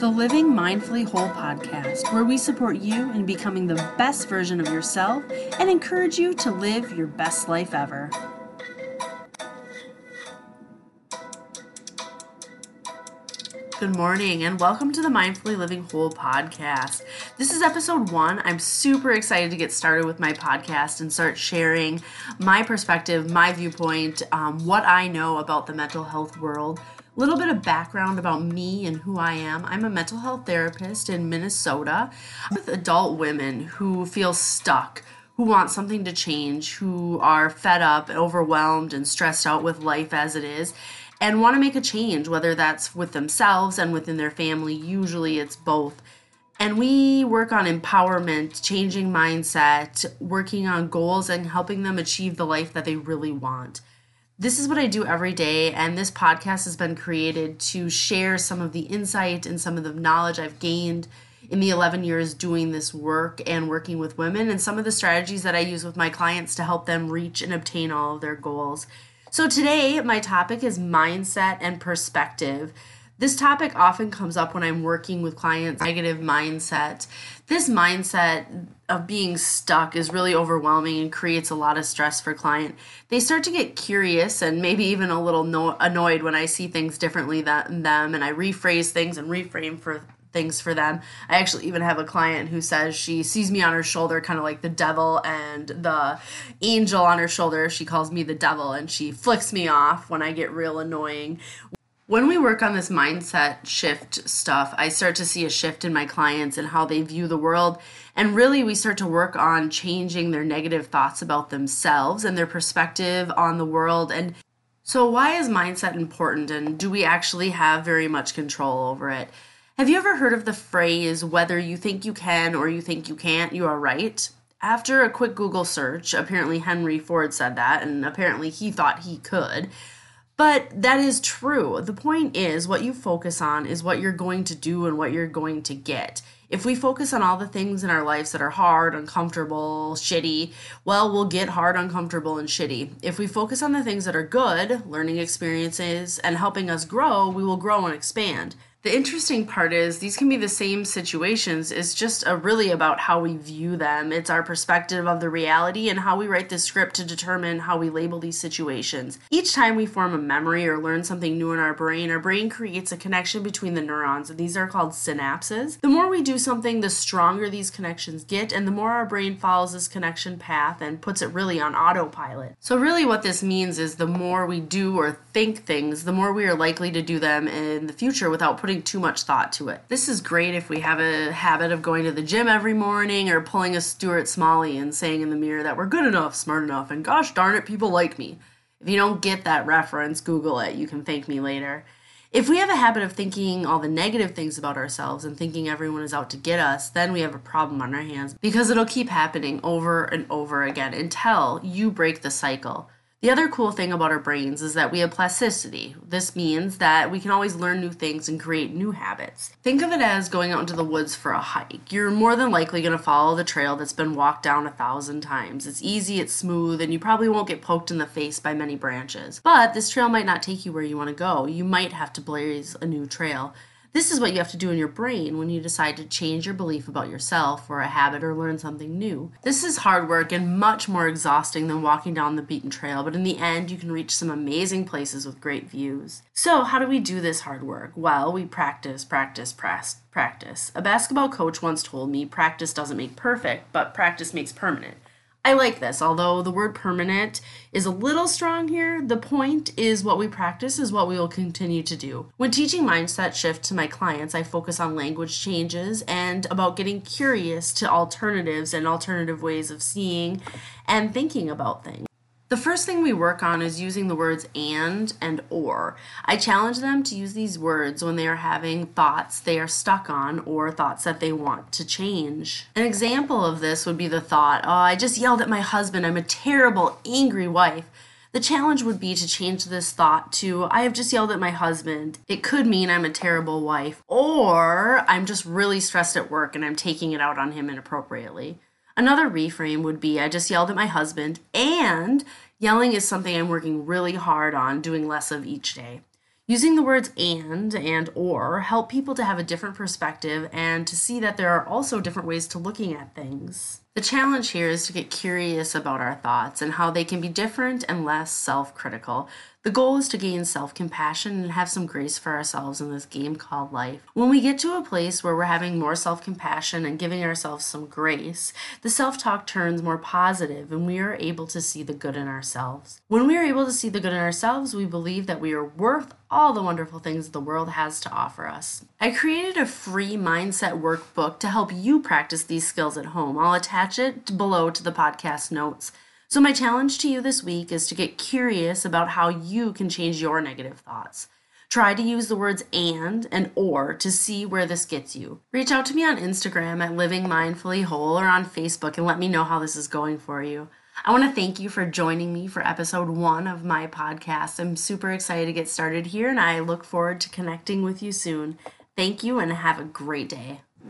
the Living Mindfully Whole podcast, where we support you in becoming the best version of yourself and encourage you to live your best life ever. Good morning and welcome to the Mindfully Living Whole podcast. This is episode one. I'm super excited to get started with my podcast and start sharing my perspective, my viewpoint, um, what I know about the mental health world. A little bit of background about me and who I am. I'm a mental health therapist in Minnesota with adult women who feel stuck who want something to change, who are fed up, overwhelmed, and stressed out with life as it is, and want to make a change, whether that's with themselves and within their family. Usually it's both. And we work on empowerment, changing mindset, working on goals, and helping them achieve the life that they really want. This is what I do every day, and this podcast has been created to share some of the insight and some of the knowledge I've gained in the 11 years doing this work and working with women, and some of the strategies that I use with my clients to help them reach and obtain all of their goals. So, today, my topic is mindset and perspective. This topic often comes up when I'm working with clients negative mindset. This mindset of being stuck is really overwhelming and creates a lot of stress for client. They start to get curious and maybe even a little no- annoyed when I see things differently than them and I rephrase things and reframe for things for them. I actually even have a client who says she sees me on her shoulder, kind of like the devil and the angel on her shoulder. She calls me the devil and she flicks me off when I get real annoying. When we work on this mindset shift stuff, I start to see a shift in my clients and how they view the world. And really, we start to work on changing their negative thoughts about themselves and their perspective on the world. And so, why is mindset important? And do we actually have very much control over it? Have you ever heard of the phrase, whether you think you can or you think you can't, you are right? After a quick Google search, apparently Henry Ford said that, and apparently he thought he could. But that is true. The point is, what you focus on is what you're going to do and what you're going to get. If we focus on all the things in our lives that are hard, uncomfortable, shitty, well, we'll get hard, uncomfortable, and shitty. If we focus on the things that are good, learning experiences, and helping us grow, we will grow and expand. The interesting part is these can be the same situations. It's just a, really about how we view them. It's our perspective of the reality and how we write the script to determine how we label these situations. Each time we form a memory or learn something new in our brain, our brain creates a connection between the neurons, and these are called synapses. The more we do something, the stronger these connections get, and the more our brain follows this connection path and puts it really on autopilot. So, really, what this means is the more we do or think things, the more we are likely to do them in the future without putting putting too much thought to it. This is great if we have a habit of going to the gym every morning or pulling a Stuart Smalley and saying in the mirror that we're good enough, smart enough, and gosh darn it, people like me. If you don't get that reference, Google it. You can thank me later. If we have a habit of thinking all the negative things about ourselves and thinking everyone is out to get us, then we have a problem on our hands because it'll keep happening over and over again until you break the cycle. The other cool thing about our brains is that we have plasticity. This means that we can always learn new things and create new habits. Think of it as going out into the woods for a hike. You're more than likely going to follow the trail that's been walked down a thousand times. It's easy, it's smooth, and you probably won't get poked in the face by many branches. But this trail might not take you where you want to go. You might have to blaze a new trail. This is what you have to do in your brain when you decide to change your belief about yourself or a habit or learn something new. This is hard work and much more exhausting than walking down the beaten trail, but in the end, you can reach some amazing places with great views. So, how do we do this hard work? Well, we practice, practice, press, practice. A basketball coach once told me practice doesn't make perfect, but practice makes permanent. I like this, although the word permanent is a little strong here. The point is what we practice is what we will continue to do. When teaching mindset shift to my clients, I focus on language changes and about getting curious to alternatives and alternative ways of seeing and thinking about things. The first thing we work on is using the words and and or. I challenge them to use these words when they are having thoughts they are stuck on or thoughts that they want to change. An example of this would be the thought, oh, I just yelled at my husband. I'm a terrible, angry wife. The challenge would be to change this thought to I have just yelled at my husband. It could mean I'm a terrible wife, or I'm just really stressed at work and I'm taking it out on him inappropriately. Another reframe would be I just yelled at my husband, and yelling is something I'm working really hard on doing less of each day. Using the words and and or help people to have a different perspective and to see that there are also different ways to looking at things. The challenge here is to get curious about our thoughts and how they can be different and less self critical. The goal is to gain self compassion and have some grace for ourselves in this game called life. When we get to a place where we're having more self compassion and giving ourselves some grace, the self talk turns more positive and we are able to see the good in ourselves. When we are able to see the good in ourselves, we believe that we are worth all the wonderful things the world has to offer us. I created a free mindset workbook to help you practice these skills at home. I'll attach it below to the podcast notes. So, my challenge to you this week is to get curious about how you can change your negative thoughts. Try to use the words and and or to see where this gets you. Reach out to me on Instagram at Living Mindfully Whole or on Facebook and let me know how this is going for you. I want to thank you for joining me for episode one of my podcast. I'm super excited to get started here and I look forward to connecting with you soon. Thank you and have a great day.